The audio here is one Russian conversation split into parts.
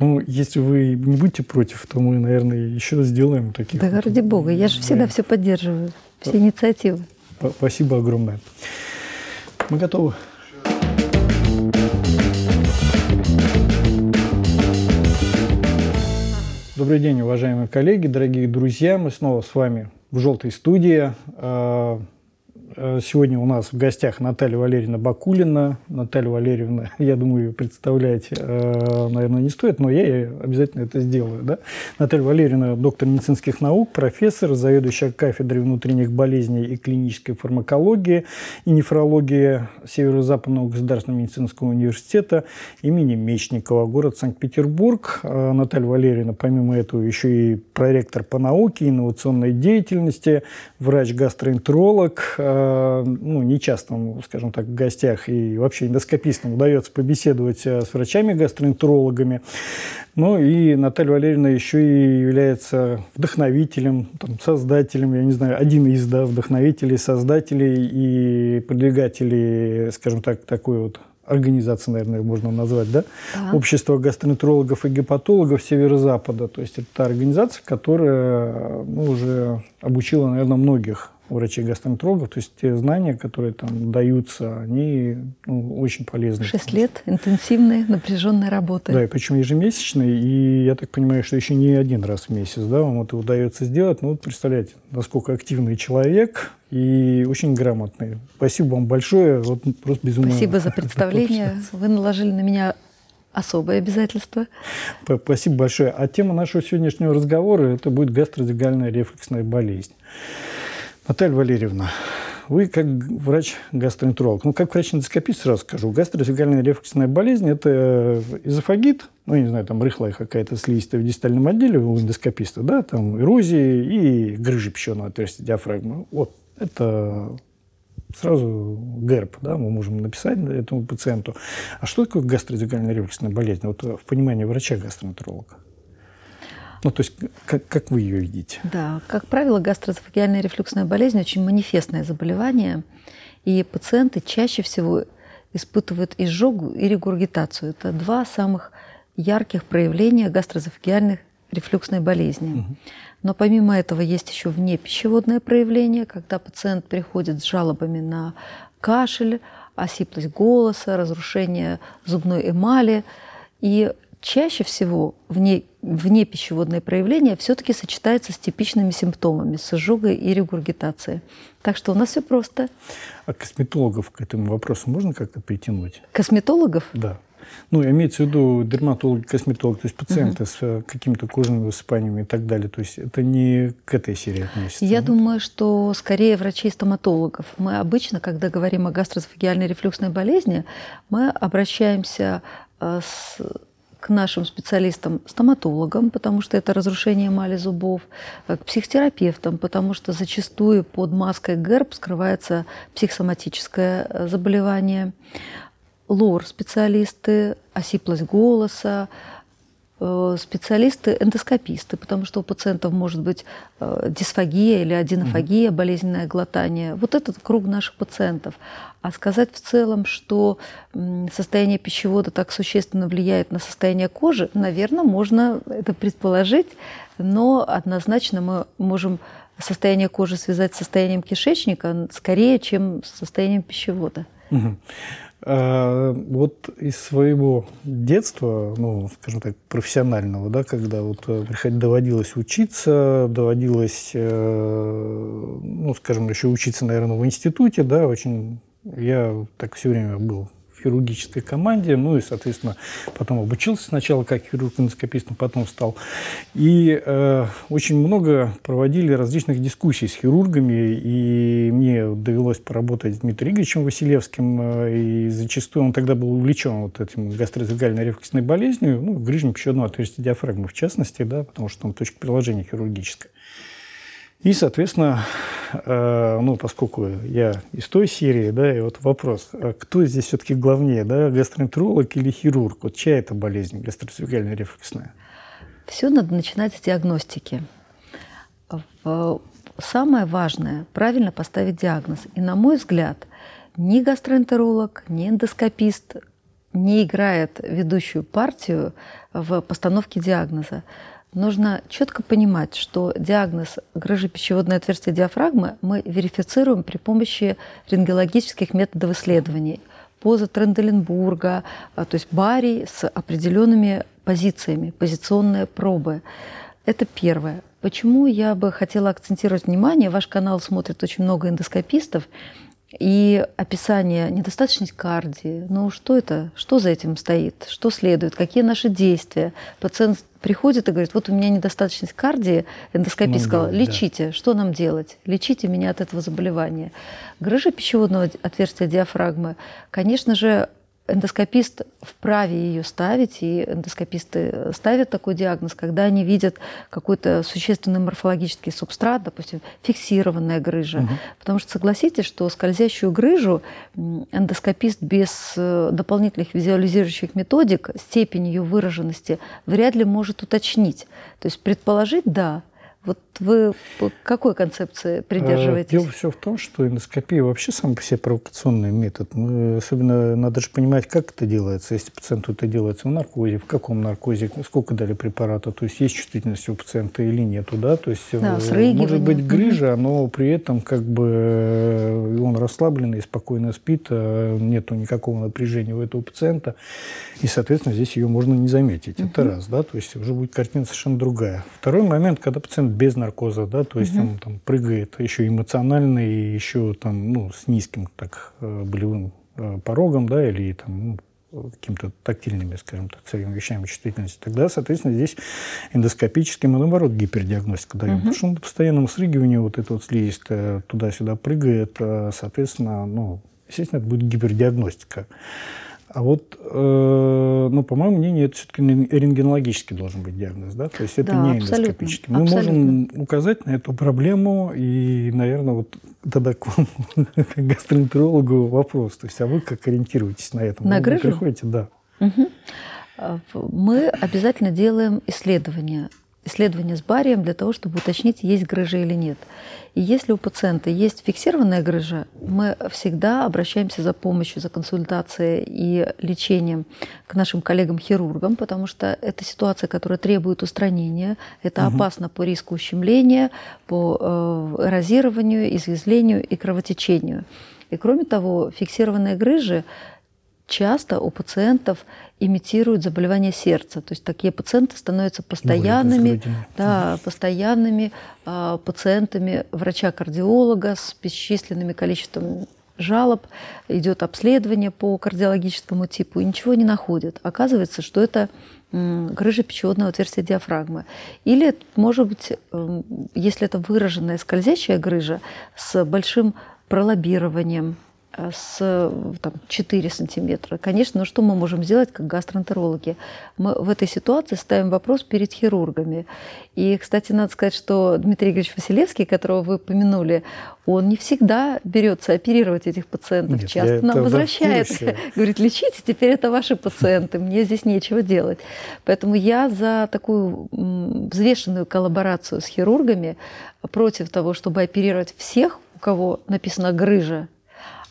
Ну, если вы не будете против, то мы, наверное, еще сделаем такие. Да, ради бога, я же всегда да. все поддерживаю, все инициативы. Спасибо огромное. Мы готовы. Добрый день, уважаемые коллеги, дорогие друзья. Мы снова с вами в «Желтой студии». Э, сегодня у нас в гостях Наталья Валерьевна Бакулина. Наталья Валерьевна, я думаю, представлять, э, наверное, не стоит, но я обязательно это сделаю. Да? Наталья Валерьевна – доктор медицинских наук, профессор, заведующая кафедрой внутренних болезней и клинической фармакологии и нефрологии Северо-Западного государственного медицинского университета имени Мечникова, город Санкт-Петербург. Э, Наталья Валерьевна, помимо этого, еще и проректор по науке, инновационной деятельности, врач-гастроэнтеролог, ну, не часто, скажем так, в гостях и вообще эндоскопистам удается побеседовать э, с врачами-гастроэнтерологами. Ну и Наталья Валерьевна еще и является вдохновителем, там, создателем, я не знаю, один из да, вдохновителей, создателей и продвигателей, скажем так, такой вот организации, наверное, можно назвать, да? да. Общество гастроэнтерологов и гепатологов Северо-Запада. То есть это та организация, которая ну, уже обучила, наверное, многих врачей-гастроэнтерологов, то есть те знания, которые там даются, они ну, очень полезны. Шесть лет интенсивной, напряженной работы. Да, и причем ежемесячной, и я так понимаю, что еще не один раз в месяц, да, вам это удается сделать. Ну, вот представляете, насколько активный человек и очень грамотный. Спасибо вам большое, вот просто безумно. Спасибо за представление. Вы наложили на меня особые обязательства. Спасибо большое. А тема нашего сегодняшнего разговора – это будет гастрозигальная рефлексная болезнь. Наталья Валерьевна, вы как врач-гастроэнтеролог, ну, как врач-эндоскопист сразу скажу, гастроэзофагальная рефлексная болезнь – это эзофагит, ну, не знаю, там рыхлая какая-то слизистая в дистальном отделе у эндоскописта, да, там эрозии и грыжи пищевого отверстия диафрагмы. Вот, это сразу ГЭРБ, да, мы можем написать этому пациенту. А что такое гастроэзофагальная рефлексная болезнь? Вот в понимании врача-гастроэнтеролога. Ну, то есть, как, как вы ее видите? Да, как правило, гастроэзофагиальная рефлюксная болезнь очень манифестное заболевание, и пациенты чаще всего испытывают изжогу и регургитацию. Это два самых ярких проявления гастроэзофагиальной рефлюксной болезни. Но помимо этого есть еще внепищеводное проявление, когда пациент приходит с жалобами на кашель, осиплость голоса, разрушение зубной эмали. И чаще всего вне, вне пищеводное проявление все-таки сочетается с типичными симптомами, с изжогой и регургитацией. Так что у нас все просто. А косметологов к этому вопросу можно как-то притянуть? Косметологов? Да. Ну, имеется в виду дерматолог, косметолог, то есть пациенты угу. с э, какими-то кожными высыпаниями и так далее. То есть это не к этой серии относится. Я нет? думаю, что скорее врачей-стоматологов. Мы обычно, когда говорим о гастрософагиальной рефлюксной болезни, мы обращаемся э, с к нашим специалистам, стоматологам, потому что это разрушение эмали зубов, э, к психотерапевтам, потому что зачастую под маской ГЭРБ скрывается психосоматическое э, заболевание, лор-специалисты, осиплость голоса, специалисты эндоскописты, потому что у пациентов может быть э, дисфагия или аденофагия, болезненное глотание. Вот этот круг наших пациентов. А сказать в целом, что состояние пищевода так существенно влияет на состояние кожи, наверное, можно это предположить, но однозначно мы можем состояние кожи связать с состоянием кишечника скорее, чем с состоянием пищевода. Угу. А, вот из своего детства, ну, скажем так, профессионального, да, когда вот э, доводилось учиться, доводилось, э, ну, скажем, еще учиться, наверное, в институте, да, очень я так все время был хирургической команде, ну и, соответственно, потом обучился сначала как хирург-эндоскопистом, потом стал. И э, очень много проводили различных дискуссий с хирургами, и мне довелось поработать с Дмитрием Игоревичем Василевским, э, и зачастую он тогда был увлечен вот этим гастроэзофагальной рефлексной болезнью, ну, грыжем пищеводного отверстия диафрагмы в частности, да, потому что там точка приложения хирургическая. И, соответственно, э, ну, поскольку я из той серии, да, и вот вопрос, а кто здесь все-таки главнее, да, гастроэнтеролог или хирург? Вот чья это болезнь, гастроэзофагальная рефлексная? Все надо начинать с диагностики. Самое важное – правильно поставить диагноз. И, на мой взгляд, ни гастроэнтеролог, ни эндоскопист не играет ведущую партию в постановке диагноза. Нужно четко понимать, что диагноз грыжи пищеводной отверстия диафрагмы мы верифицируем при помощи рентгенологических методов исследований. Поза Тренделенбурга, а, то есть барий с определенными позициями, позиционные пробы. Это первое. Почему я бы хотела акцентировать внимание? Ваш канал смотрит очень много эндоскопистов, и описание недостаточность кардии. Ну что это? Что за этим стоит? Что следует? Какие наши действия? Пациент приходит и говорит, вот у меня недостаточность кардии, эндоскопист ну, да, лечите, да. что нам делать? Лечите меня от этого заболевания. Грыжа пищеводного отверстия диафрагмы, конечно же, эндоскопист вправе ее ставить, и эндоскописты ставят такой диагноз, когда они видят какой-то существенный морфологический субстрат, допустим, фиксированная грыжа. Угу. Потому что согласитесь, что скользящую грыжу эндоскопист без э, дополнительных визуализирующих методик степень ее выраженности вряд ли может уточнить. То есть предположить, да, вот вы какой концепции придерживаетесь? Дело все в том, что эндоскопия вообще сам по себе провокационный метод. Мы, особенно надо же понимать, как это делается. Если пациенту это делается в наркозе, в каком наркозе, сколько дали препарата, то есть есть чувствительность у пациента или нету, да, то есть да, э, может быть грыжа, но при этом как бы э, он расслабленный, спокойно спит, а нету никакого напряжения у этого пациента, и, соответственно, здесь ее можно не заметить. Это раз, да, то есть уже будет картина совершенно другая. Второй момент, когда пациент без наркоза, да, то есть угу. он там прыгает еще эмоционально и еще там, ну, с низким так э, болевым э, порогом, да, или там, ну, какими-то тактильными, скажем так, своими вещами чувствительности, тогда, соответственно, здесь эндоскопически мы, наоборот, гипердиагностику даем. Угу. Потому что он по постоянному срыгиванию вот это вот слизистая туда-сюда прыгает, а, соответственно, ну, естественно, это будет гипердиагностика. А вот, э, ну, по моему мнению, это все-таки рентгенологический должен быть диагноз, да? То есть это да, не эндоскопический. Мы абсолютно. можем указать на эту проблему, и, наверное, вот тогда к вам, как гастроэнтерологу, вопрос. То есть, а вы как ориентируетесь на это? На грыжу? приходите, да. Угу. Мы обязательно делаем исследования исследование с барием для того, чтобы уточнить, есть грыжа или нет. И если у пациента есть фиксированная грыжа, мы всегда обращаемся за помощью, за консультацией и лечением к нашим коллегам-хирургам, потому что это ситуация, которая требует устранения. Это угу. опасно по риску ущемления, по э, эрозированию, извязлению и кровотечению. И кроме того, фиксированные грыжи часто у пациентов имитируют заболевания сердца. То есть такие пациенты становятся постоянными, да, постоянными э, пациентами врача-кардиолога с бесчисленными количеством жалоб, идет обследование по кардиологическому типу и ничего не находят. Оказывается, что это грыжа пищеводного отверстия диафрагмы. Или, может быть, эм, если это выраженная скользящая грыжа с большим пролоббированием, с там, 4 сантиметра. Конечно, ну что мы можем сделать как гастроэнтерологи? Мы в этой ситуации ставим вопрос перед хирургами. И, кстати, надо сказать, что Дмитрий Игоревич Василевский, которого вы упомянули, он не всегда берется оперировать этих пациентов. Нет, Часто нам возвращает, говорит, лечите, теперь это ваши пациенты, мне здесь нечего делать. Поэтому я за такую взвешенную коллаборацию с хирургами против того, чтобы оперировать всех, у кого написано грыжа,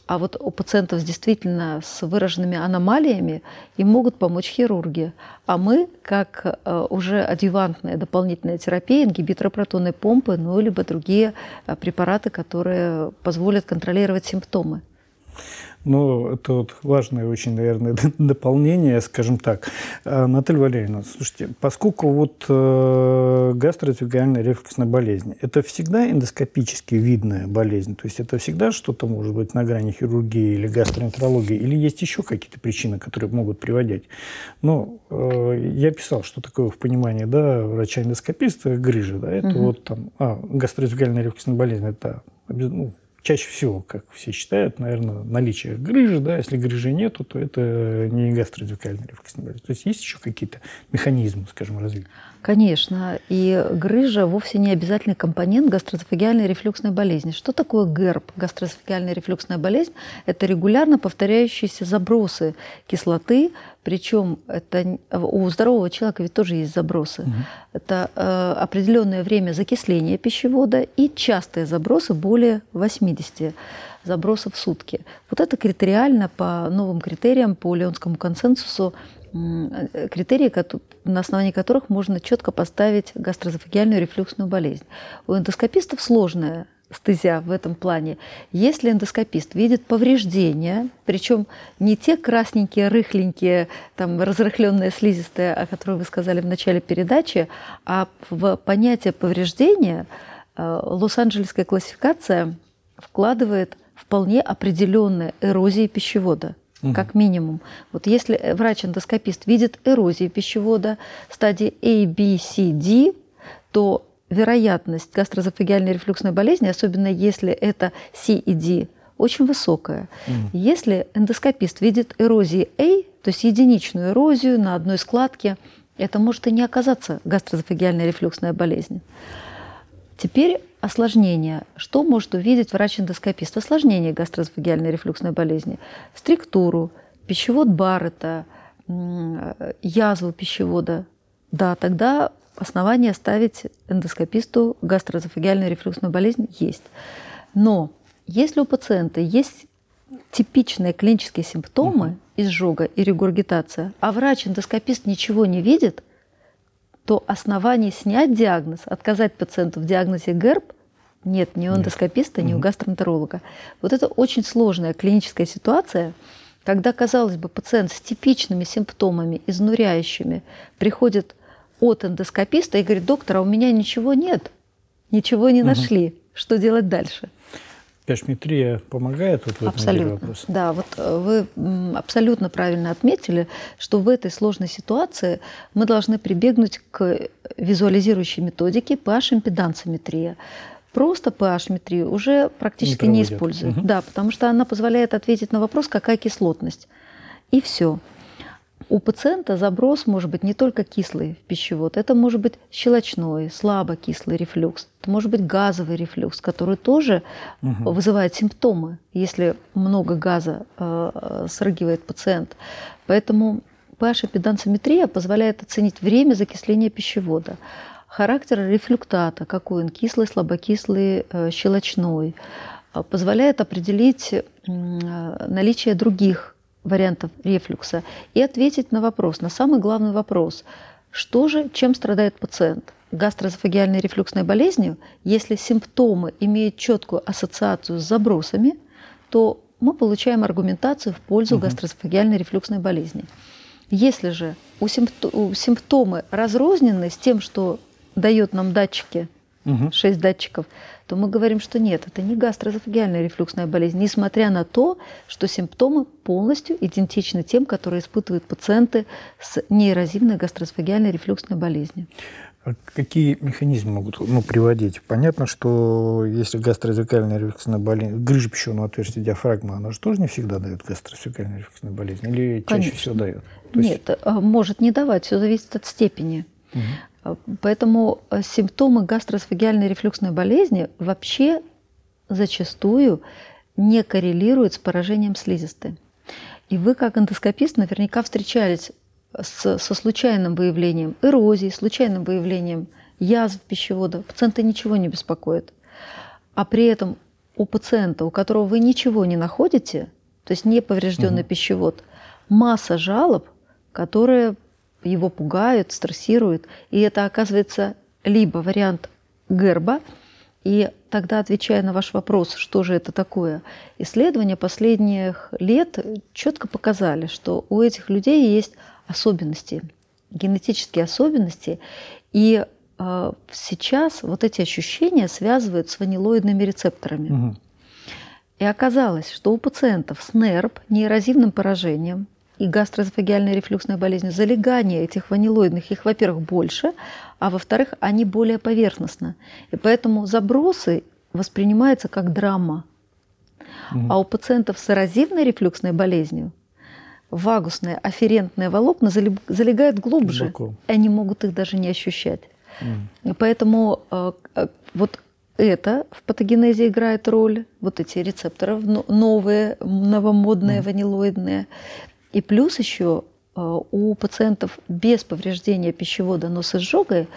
а вот у пациентов с действительно с выраженными аномалиями им могут помочь хирурги. А мы, как э, уже адъювантная дополнительная терапия, ингибиторы протонной помпы, ну, либо другие э, препараты, которые позволят контролировать симптомы. Ну, это вот важное очень, наверное, дополнение, скажем так. Наталья Валерьевна, слушайте, поскольку вот э, гастроэзофагеальная рефлюксная болезнь, это всегда эндоскопически видная болезнь? То есть это всегда что-то может быть на грани хирургии или гастроэнтерологии? Или есть еще какие-то причины, которые могут приводить? Ну, э, я писал, что такое в понимании да, врача-эндоскописта грыжа. Да, это угу. вот там, а, гастроэзофагеальная рефлюксная болезнь, это ну, чаще всего, как все считают, наверное, наличие грыжи, да, если грыжи нету, то это не гастродикальный рефлексный болезнь. То есть есть еще какие-то механизмы, скажем, развития? Конечно, и грыжа вовсе не обязательный компонент гастроэзофагеальной рефлюксной болезни. Что такое ГЭРБ, гастроэзофагеальная рефлюксная болезнь? Это регулярно повторяющиеся забросы кислоты Причем это у здорового человека ведь тоже есть забросы. Угу. Это э, определенное время закисления пищевода и частые забросы более 80 забросов в сутки. Вот это критериально по новым критериям, по Леонскому консенсусу, э, критерии, на основании которых можно четко поставить гастроэзофагиальную рефлюксную болезнь. У эндоскопистов сложная стезя в этом плане. Если эндоскопист видит повреждения, причем не те красненькие, рыхленькие, там, разрыхленные слизистые, о которых вы сказали в начале передачи, а в понятие повреждения э, Лос-Анджелесская классификация вкладывает вполне определенные эрозии пищевода как минимум. Вот если врач-эндоскопист видит эрозию пищевода стадии A, B, C, D, то вероятность гастроэзофагиальной рефлюксной болезни, особенно если это C и D, очень высокая. Mm. Если эндоскопист видит эрозии A, то есть единичную эрозию на одной складке, это может и не оказаться гастроэзофагиальная рефлюксная болезнь. Теперь осложнение. Что может увидеть врач-эндоскопист? Осложнение гастроэзофагиальной рефлюксной болезни. Структуру, пищевод Баррета, язву пищевода. Да, тогда основания ставить эндоскописту гастроэзофагиальную рефлюксную болезнь есть. Но если у пациента есть типичные клинические симптомы угу. изжога и регургитация, а врач-эндоскопист ничего не видит, то оснований снять диагноз, отказать пациенту в диагнозе ГЭРБ нет ни у эндоскописта, ни у гастроэнтеролога. Вот это очень сложная клиническая ситуация, когда, казалось бы, пациент с типичными симптомами, изнуряющими, приходит от эндоскописта и говорит, доктор, а у меня ничего нет, ничего не нашли, угу. что делать дальше? Пяшметрия помогает вот в этом абсолютно. вопросе? Да, вот э, вы абсолютно правильно отметили, что в этой сложной ситуации мы должны прибегнуть к визуализирующей методике pH-импедансометрия. Просто pH-метрию уже практически не, не используют. Угу. Да, потому что она позволяет ответить на вопрос, какая кислотность. И все. У пациента заброс может быть не только кислый в пищевод, это может быть щелочной, слабокислый рефлюкс, это может быть газовый рефлюкс, который тоже угу. вызывает симптомы, если много газа э, срыгивает пациент. Поэтому pH-эпидансометрия позволяет оценить время закисления пищевода, характер рефлюктата, какой он, кислый, слабокислый, э, щелочной, позволяет определить э, наличие других вариантов рефлюкса и ответить на вопрос, на самый главный вопрос, что же, чем страдает пациент? Гастроэзофагиальной рефлюксной болезнью, если симптомы имеют четкую ассоциацию с забросами, то мы получаем аргументацию в пользу угу. гастроэзофагиальной рефлюксной болезни. Если же у, симптомы разрознены с тем, что дает нам датчики, угу. 6 датчиков, то мы говорим, что нет, это не гастроэзофагиальная рефлюксная болезнь, несмотря на то, что симптомы полностью идентичны тем, которые испытывают пациенты с неэрозивной гастроэзофагиальной рефлюксной болезнью. А какие механизмы могут ну, приводить? Понятно, что если гастроэзофагиальная рефлюксная болезнь, грыжа пищевого отверстия диафрагмы, она же тоже не всегда дает гастроэзофагиальную рефлюксную болезнь? Или чаще Конечно. всего дает? То Нет, есть... А, может не давать, все зависит от степени. Угу. Поэтому э, симптомы гастроэсофагиальной рефлюксной болезни вообще зачастую не коррелируют с поражением слизистой. И вы, как эндоскопист, наверняка встречались с, со случайным выявлением эрозии, случайным выявлением язв пищевода. Пациента ничего не беспокоит. А при этом у пациента, у которого вы ничего не находите, то есть не поврежденный угу. пищевод, масса жалоб, которые его пугают, стрессируют. И это оказывается либо вариант герба, и тогда, отвечая на ваш вопрос, что же это такое, исследования последних лет четко показали, что у этих людей есть особенности, генетические особенности, и э, сейчас вот эти ощущения связывают с ванилоидными рецепторами. Угу. И оказалось, что у пациентов с НЕРП, неэрозивным поражением, и гастроэзофагиальная рефлюксная болезнь, залегание этих ванилоидных, их, во-первых, больше, а во-вторых, они более поверхностно. И поэтому забросы воспринимаются как драма. Угу. А у пациентов с эрозивной рефлюксной болезнью вагусные афферентные волокна залегают глубже, Глубоко. и они могут их даже не ощущать. И поэтому э, э, вот это в патогенезе играет роль, вот эти рецепторы новые, новомодные, mm. ванилоидные. И плюс еще у пациентов без повреждения пищевода, но с изжогой,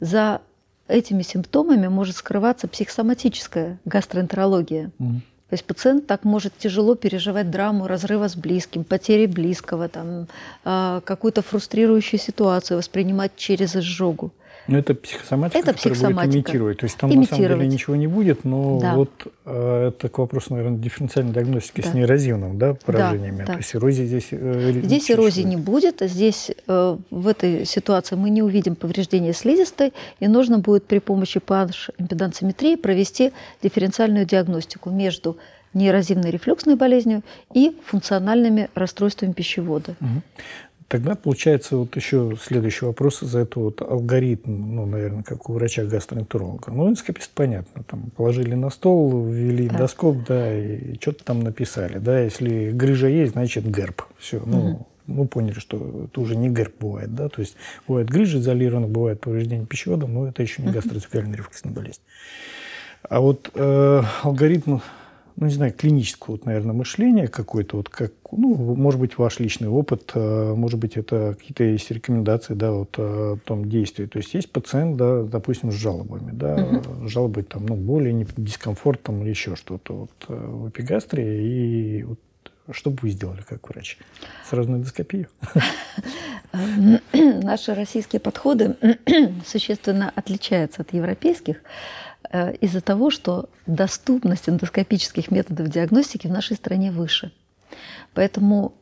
за этими симптомами может скрываться психосоматическая гастроэнтерология. Угу. То есть пациент так может тяжело переживать драму разрыва с близким, потери близкого, там, а, какую-то фрустрирующую ситуацию воспринимать через изжогу. Но это психосоматика, это психосоматика. будет имитировать. То есть там на самом деле ничего не будет, но да. вот э, это к вопросу, наверное, дифференциальной диагностики да. с неэрозивным да, поражениями. Да, да. То есть эрозии здесь... Э, здесь эрозии не будет. Здесь э, в этой ситуации мы не увидим повреждения слизистой, и нужно будет при помощи PH-импедансометрии провести дифференциальную диагностику между неэрозивной рефлюксной болезнью и функциональными расстройствами пищевода. Угу. Тогда получается вот еще следующий вопрос за это вот алгоритм, ну, наверное, как у врача-гастроэнтеролога. Ну, эндоскопист, понятно, там положили на стол, ввели да. эндоскоп, да, и что-то там написали, да, если грыжа есть, значит герб, все, ну, угу. мы поняли, что это уже не герб бывает, да, то есть бывает грыжа изолирована, бывает повреждение пищевода, но это еще не гастроэзофагальная рефлексная болезнь. А вот э, алгоритм ну, не знаю, клинического, вот, наверное, мышления какой-то, вот как, ну, может быть, ваш личный опыт, э, может быть, это какие-то есть рекомендации, да, вот о том действии. То есть есть пациент, да, допустим, с жалобами, да, угу. жалобы там, ну, боли, дискомфорт там или еще что-то вот э, в эпигастрии, и вот что бы вы сделали как врач? Сразу на эндоскопию? Наши российские подходы существенно отличаются от европейских. Э, из-за того, что доступность эндоскопических методов диагностики в нашей стране выше. Поэтому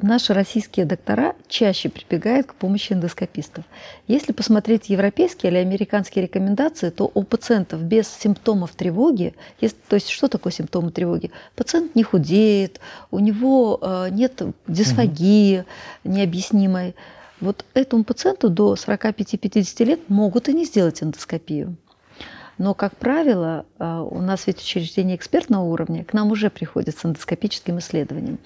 наши российские доктора чаще прибегают к помощи эндоскопистов. Если посмотреть европейские или американские рекомендации, то у пациентов без симптомов тревоги, то есть что такое симптомы тревоги? Пациент не худеет, у него э, нет дисфагии необъяснимой. Вот этому пациенту до 45-50 лет могут и не сделать эндоскопию. Но, как правило, э, у нас ведь учреждение экспертного уровня, к нам уже приходят с эндоскопическим исследованием.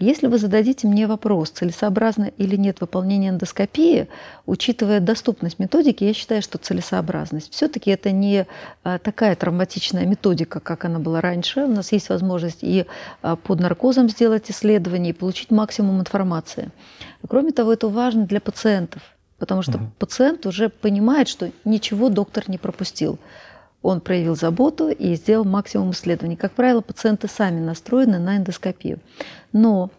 Если вы зададите мне вопрос, целесообразно или нет выполнения эндоскопии, учитывая доступность методики, я считаю, что целесообразность. Все-таки это не э, такая травматичная методика, как она была раньше. У нас есть возможность и э, под наркозом сделать исследование, и получить максимум информации. Кроме того, это важно для пациентов, потому что угу. пациент уже понимает, что ничего доктор не пропустил он проявил заботу и сделал максимум исследований. Как правило, пациенты сами настроены на эндоскопию. Но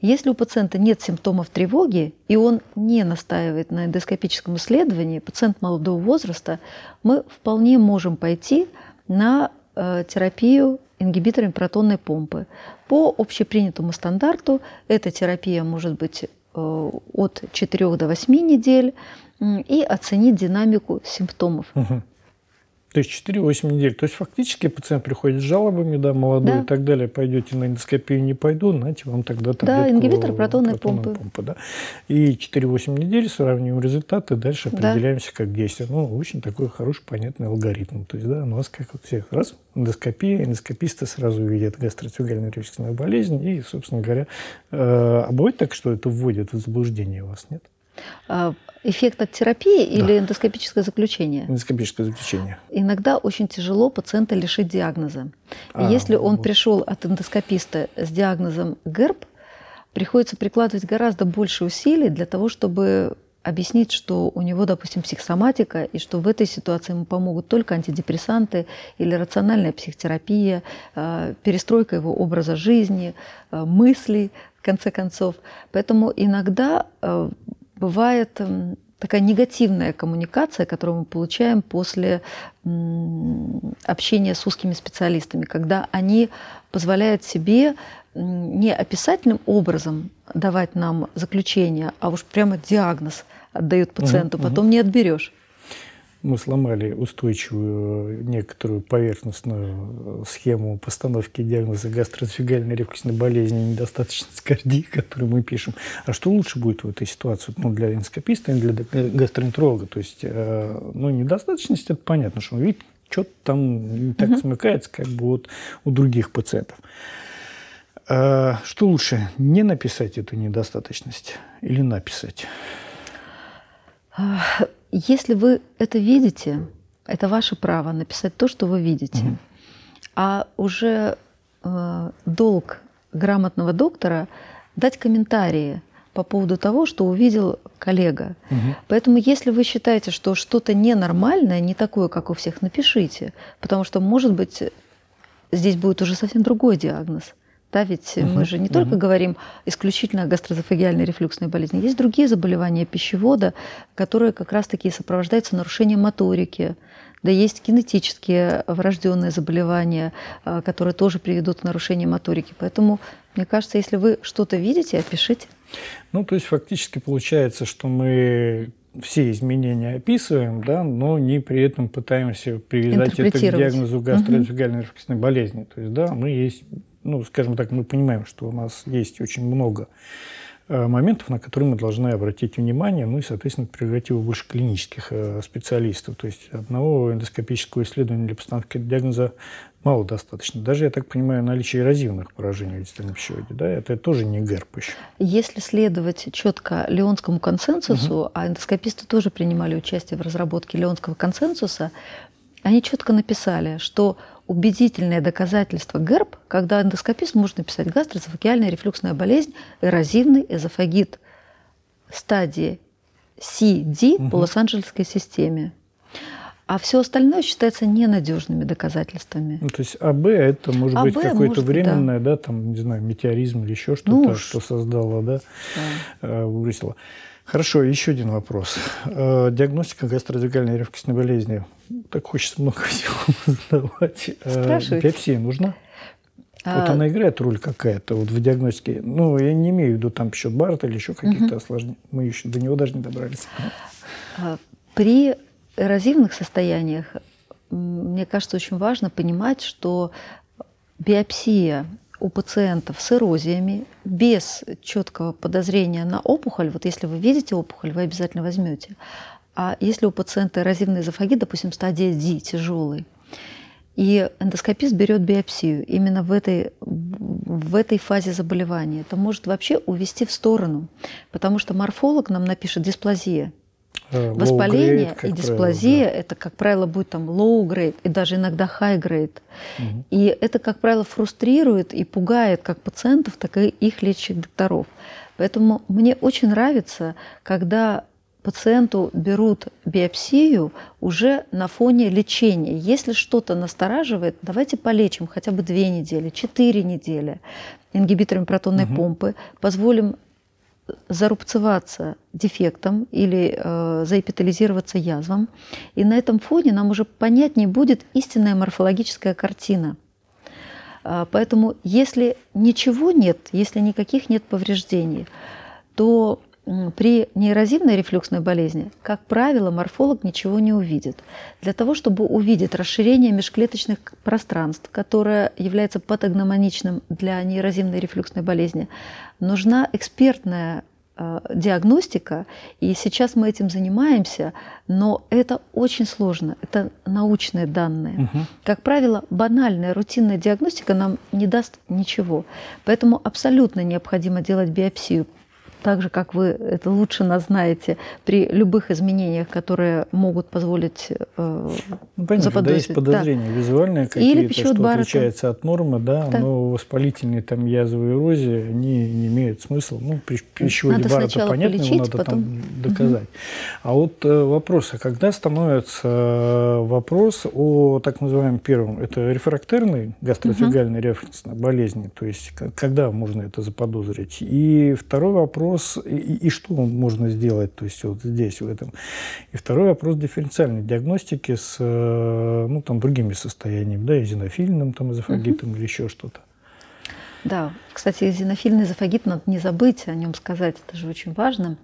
если у пациента нет симптомов тревоги, и он не настаивает на эндоскопическом исследовании, пациент молодого возраста, мы вполне можем пойти на э, терапию ингибиторами протонной помпы. По общепринятому стандарту эта терапия может быть э, от 4 до 8 недель и оценить динамику симптомов. Угу. То есть 4-8 недель. То есть фактически пациент приходит с жалобами, да, молодой да. и так далее, пойдете на эндоскопию, не пойду, знаете, вам тогда Да, ингибитор протонной, помпы. помпы да. И 4-8 недель сравниваем результаты, дальше определяемся да. как действие. Ну, очень такой хороший, понятный алгоритм. То есть, да, у нас как вот всех раз эндоскопия, эндоскописты сразу видят гастроцюгальную рефлексную болезнь и, собственно говоря, э, а бывает так, что это вводит в заблуждение вас, нет? А, эффект от терапии да. или эндоскопическое заключение? Эндоскопическое заключение. Иногда очень тяжело пациента лишить диагноза. А, Если он вот. пришел от эндоскописта с диагнозом ГЭРБ, приходится прикладывать гораздо больше усилий для того, чтобы объяснить, что у него, допустим, психосоматика, и что в этой ситуации ему помогут только антидепрессанты или рациональная психотерапия, а, перестройка его образа жизни, мыслей, в конце концов. Поэтому иногда бывает эм, такая негативная коммуникация, которую мы получаем после общения с узкими специалистами, когда они позволяют себе не описательным образом давать нам заключение, а уж прямо диагноз отдают пациенту, угу, потом угу. не отберешь мы сломали устойчивую некоторую поверхностную схему постановки диагноза гастроэзофагальной рефлюксной болезни недостаточность кардии, которую мы пишем. А что лучше будет в этой ситуации ну, для эндоскописта и для гастроэнтеролога? То есть, э, ну, недостаточность, это понятно, что он видит, что-то там не так угу. смыкается, как бы вот у других пациентов. А что лучше, не написать эту недостаточность или написать? Если вы это видите, это ваше право написать то, что вы видите. Угу. А уже э, долг грамотного доктора дать комментарии по поводу того, что увидел коллега. Угу. Поэтому, если вы считаете, что что-то ненормальное, не такое, как у всех, напишите. Потому что, может быть, здесь будет уже совсем другой диагноз. Да, ведь Мгм, мы же не только говорим исключительно о гастроэзофагиальной рефлюксной болезни. Есть другие заболевания пищевода, которые как раз-таки сопровождаются нарушением моторики. Да есть генетические врожденные заболевания, а, которые тоже приведут к нарушению моторики. Поэтому, мне кажется, если вы что-то видите, опишите. Ну, то есть фактически получается, что мы все изменения описываем, да, но не при этом пытаемся привязать это к диагнозу гастроэзофагиальной рефлюксной болезни. То есть, да, мы есть, ну, скажем так, мы понимаем, что у нас есть очень много э, моментов, на которые мы должны обратить внимание, ну и, соответственно, прерогатива больше клинических э, специалистов. То есть одного эндоскопического исследования для постановки диагноза мало достаточно. Даже, я так понимаю, наличие эрозивных поражений в дистальном пищеводе, да, это тоже не ГЭРП еще. Если следовать четко Леонскому консенсусу, а эндоскописты тоже принимали участие в разработке Леонского консенсуса, они четко написали, что убедительное доказательство ГЭРБ, когда эндоскопист может написать гастроэзофагиальная рефлюксная болезнь, эрозивный эзофагит стадии CD Мгм. по Лос-Анджелесской системе. А все остальное считается ненадежными доказательствами. Ну, то есть АБ это может быть АБ какое-то быть, временное, да. там, не знаю, метеоризм или еще что-то, Ну, что создало, да, Да. э, выбросило. Хорошо, еще один вопрос. Э, Диагностика гастроэзофагиальной рефлюксной болезни. Так хочется много всего задавать. Э, Спрашивайте. Биопсия нужна? Вот А, она играет роль какая-то вот в диагностике. Ну, я не имею в виду там счет Барта или еще каких-то осложнений. Мы еще до него даже не добрались. А, При эрозивных состояниях, мне кажется, очень важно понимать, что биопсия у пациентов с эрозиями без четкого подозрения на опухоль, вот если вы видите опухоль, вы обязательно возьмете. А если у пациента эрозивный эзофагит, допустим, стадия D, тяжелый, и эндоскопист берет биопсию именно в этой, в этой фазе заболевания, это может вообще увести в сторону, потому что морфолог нам напишет дисплазия, Low Воспаление grade, и правило, дисплазия это, как правило, будет там low grade и даже иногда high grade. да. Мгм. И это, как правило, фрустрирует и пугает как пациентов, так и их лечащих докторов. Поэтому мне очень нравится, когда пациенту берут биопсию уже на фоне лечения. Если что-то настораживает, давайте полечим хотя бы две недели, четыре недели ингибиторами протонной Мгм. помпы, позволим зарубцеваться дефектом или э, заэпитализироваться язвам. И на этом фоне нам уже понятнее будет истинная морфологическая картина. А, Поэтому если ничего нет, если никаких нет повреждений, то при неэрозивной рефлюксной болезни, как правило, морфолог ничего не увидит. Для того, чтобы увидеть расширение межклеточных пространств, которое является патогномоничным для неэрозивной рефлюксной болезни, нужна экспертная э, диагностика, и сейчас мы этим занимаемся, но это очень сложно, это научные данные. Мгм. Как правило, банальная рутинная диагностика нам не даст ничего. Поэтому абсолютно необходимо делать биопсию. Так же, как вы это лучше нас знаете, при любых изменениях, которые могут позволить э, Ну, понятно, да, есть заподозрить. Да. подозрения визуальные какие-то, что отличается от нормы, да, Да. но воспалительные там язвы и эрозии, они не имеют смысла. Ну, при пищеводе сначала понятно, его полечить, надо потом- там доказать. А вот э, вопрос, а когда становится э, вопрос о так называемом первом, это рефрактерной гастроэзофагиальной рефлюксной болезни, то есть когда можно это заподозрить? И второй вопрос, и, и что можно сделать, то есть вот здесь, в этом. И второй вопрос дифференциальной диагностики с э, ну, там, другими состояниями, да, эзинофильным там, эзофагитом или еще что-то. Да, кстати, эзинофильный эзофагит надо не забыть о нем сказать, это же очень важно.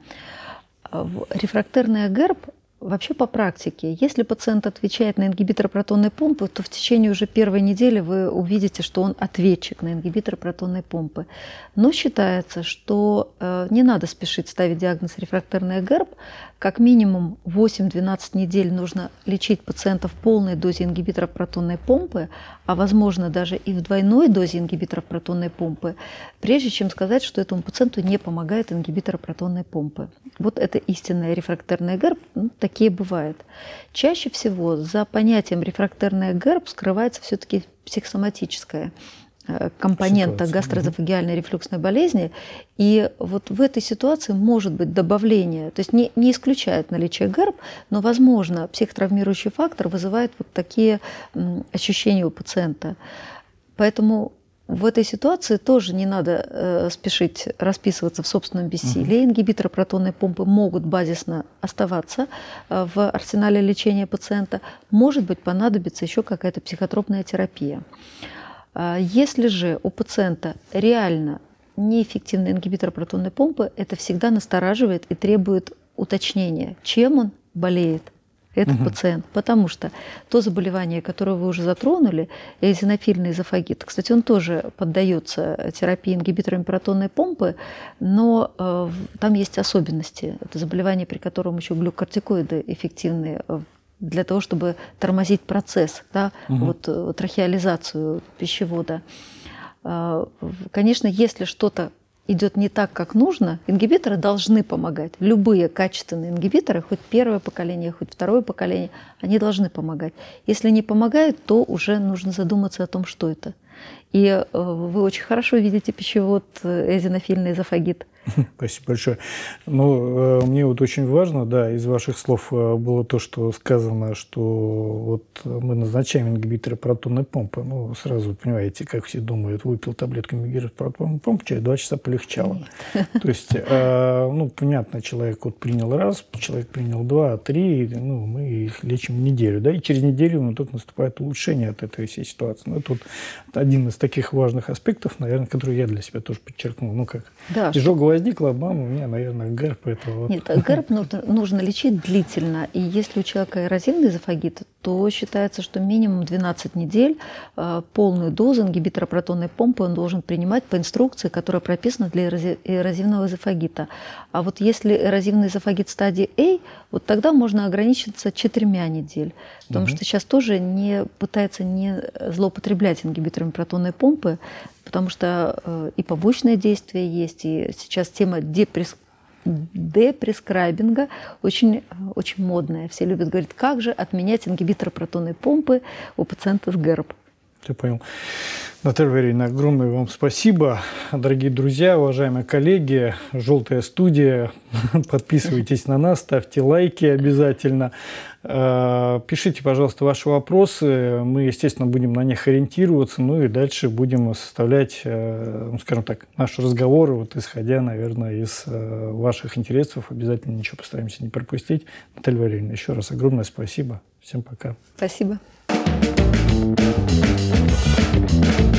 В- Рефрактерный ГЭРБ вообще по практике, если пациент отвечает на ингибитор протонной помпы, то в течение уже первой недели вы увидите, что он ответчик на ингибитор протонной помпы. Но считается, что э, не надо спешить ставить диагноз рефрактерный ГЭРБ. Как минимум 8-12 недель нужно лечить пациента в полной дозе ингибиторов протонной помпы, а возможно даже и в двойной дозе ингибиторов протонной помпы, прежде чем сказать, что этому пациенту не помогает ингибитор протонной помпы. Вот это истинная рефрактерная ГЭРБ, ну, такие бывают. Чаще всего за понятием рефрактерная ГЭРБ скрывается все-таки психосоматическое э, компонента Ситуация. гастроэзофагиальной рефлюксной болезни. И вот в этой ситуации может быть добавление, то есть не, не исключает наличие ГЭРБ, но, возможно, психотравмирующий фактор вызывает вот такие ощущения у пациента. Поэтому в этой ситуации тоже не надо э, спешить расписываться в собственном бессилии. Ингибиторы протонной помпы могут базисно оставаться э, в арсенале лечения пациента. Может быть, понадобится еще какая-то психотропная терапия. А Если же у пациента реально неэффективный ингибитор протонной помпы, это всегда настораживает и требует уточнения, чем он болеет, этот Мгм. пациент. Потому что то заболевание, которое вы уже затронули, эозинофильный эзофагит, кстати, он тоже поддается терапии ингибиторами протонной помпы, но э, в- там есть особенности. Это заболевание, при котором еще глюкортикоиды эффективны э, для того, чтобы тормозить процесс, да, Мгм. вот трахеализацию пищевода. А, Конечно, если что-то идет не так, как нужно, ингибиторы должны помогать. Любые качественные ингибиторы, хоть первое поколение, хоть второе поколение, они должны помогать. Если не помогают, то уже нужно задуматься о том, что это. И э, вы очень хорошо видите пищевод э, эозинофильный эзофагит. Спасибо большое. Ну, э, мне вот очень важно, да, из ваших слов э, было то, что сказано, что вот мы назначаем ингибиторы протонной помпы. Ну, сразу понимаете, как все думают, выпил таблетку ингибитора протонной помпы, через два часа полегчало. То есть, э, ну, понятно, человек вот принял раз, человек принял два, три, ну, мы их лечим неделю, да, и через неделю ну, только наступает улучшение от этой всей ситуации. Ну, это вот один из таких важных аспектов, наверное, который я для себя тоже подчеркнул. Ну, как Да, изжога возникла, бам, у меня, наверное, ГЭРБ, это вот... Нет, ГЭРБ нужно, нужно лечить длительно. И если у человека эрозивный эзофагит, то считается, что минимум 12 недель э, полную дозу ингибитора протонной помпы он должен принимать по инструкции, которая прописана для эрози- эрозивного эзофагита. А вот если эрозивный эзофагит стадии А, вот тогда можно ограничиться четырьмя недель. Потому Мгм. что сейчас тоже не пытается не злоупотреблять ингибиторами протонной помпы, потому что э, и побочные действия есть, и сейчас тема депресс депрескрайбинга очень, очень модная. Все любят говорить, как же отменять ингибитор протонной помпы у пациента с ГЭРБ. Я понял. Наталья Валерьевна, огромное вам спасибо. Дорогие друзья, уважаемые коллеги, «Желтая студия», подписывайтесь на нас, ставьте лайки обязательно. Э, Пишите, пожалуйста, ваши вопросы. Мы, естественно, будем на них ориентироваться, ну и дальше будем составлять, э, ну, скажем так, наши разговоры, вот исходя, наверное, из э, ваших интересов. Обязательно ничего постараемся не пропустить. Наталья Валерьевна, еще раз огромное спасибо. Всем пока. Спасибо. Thank you.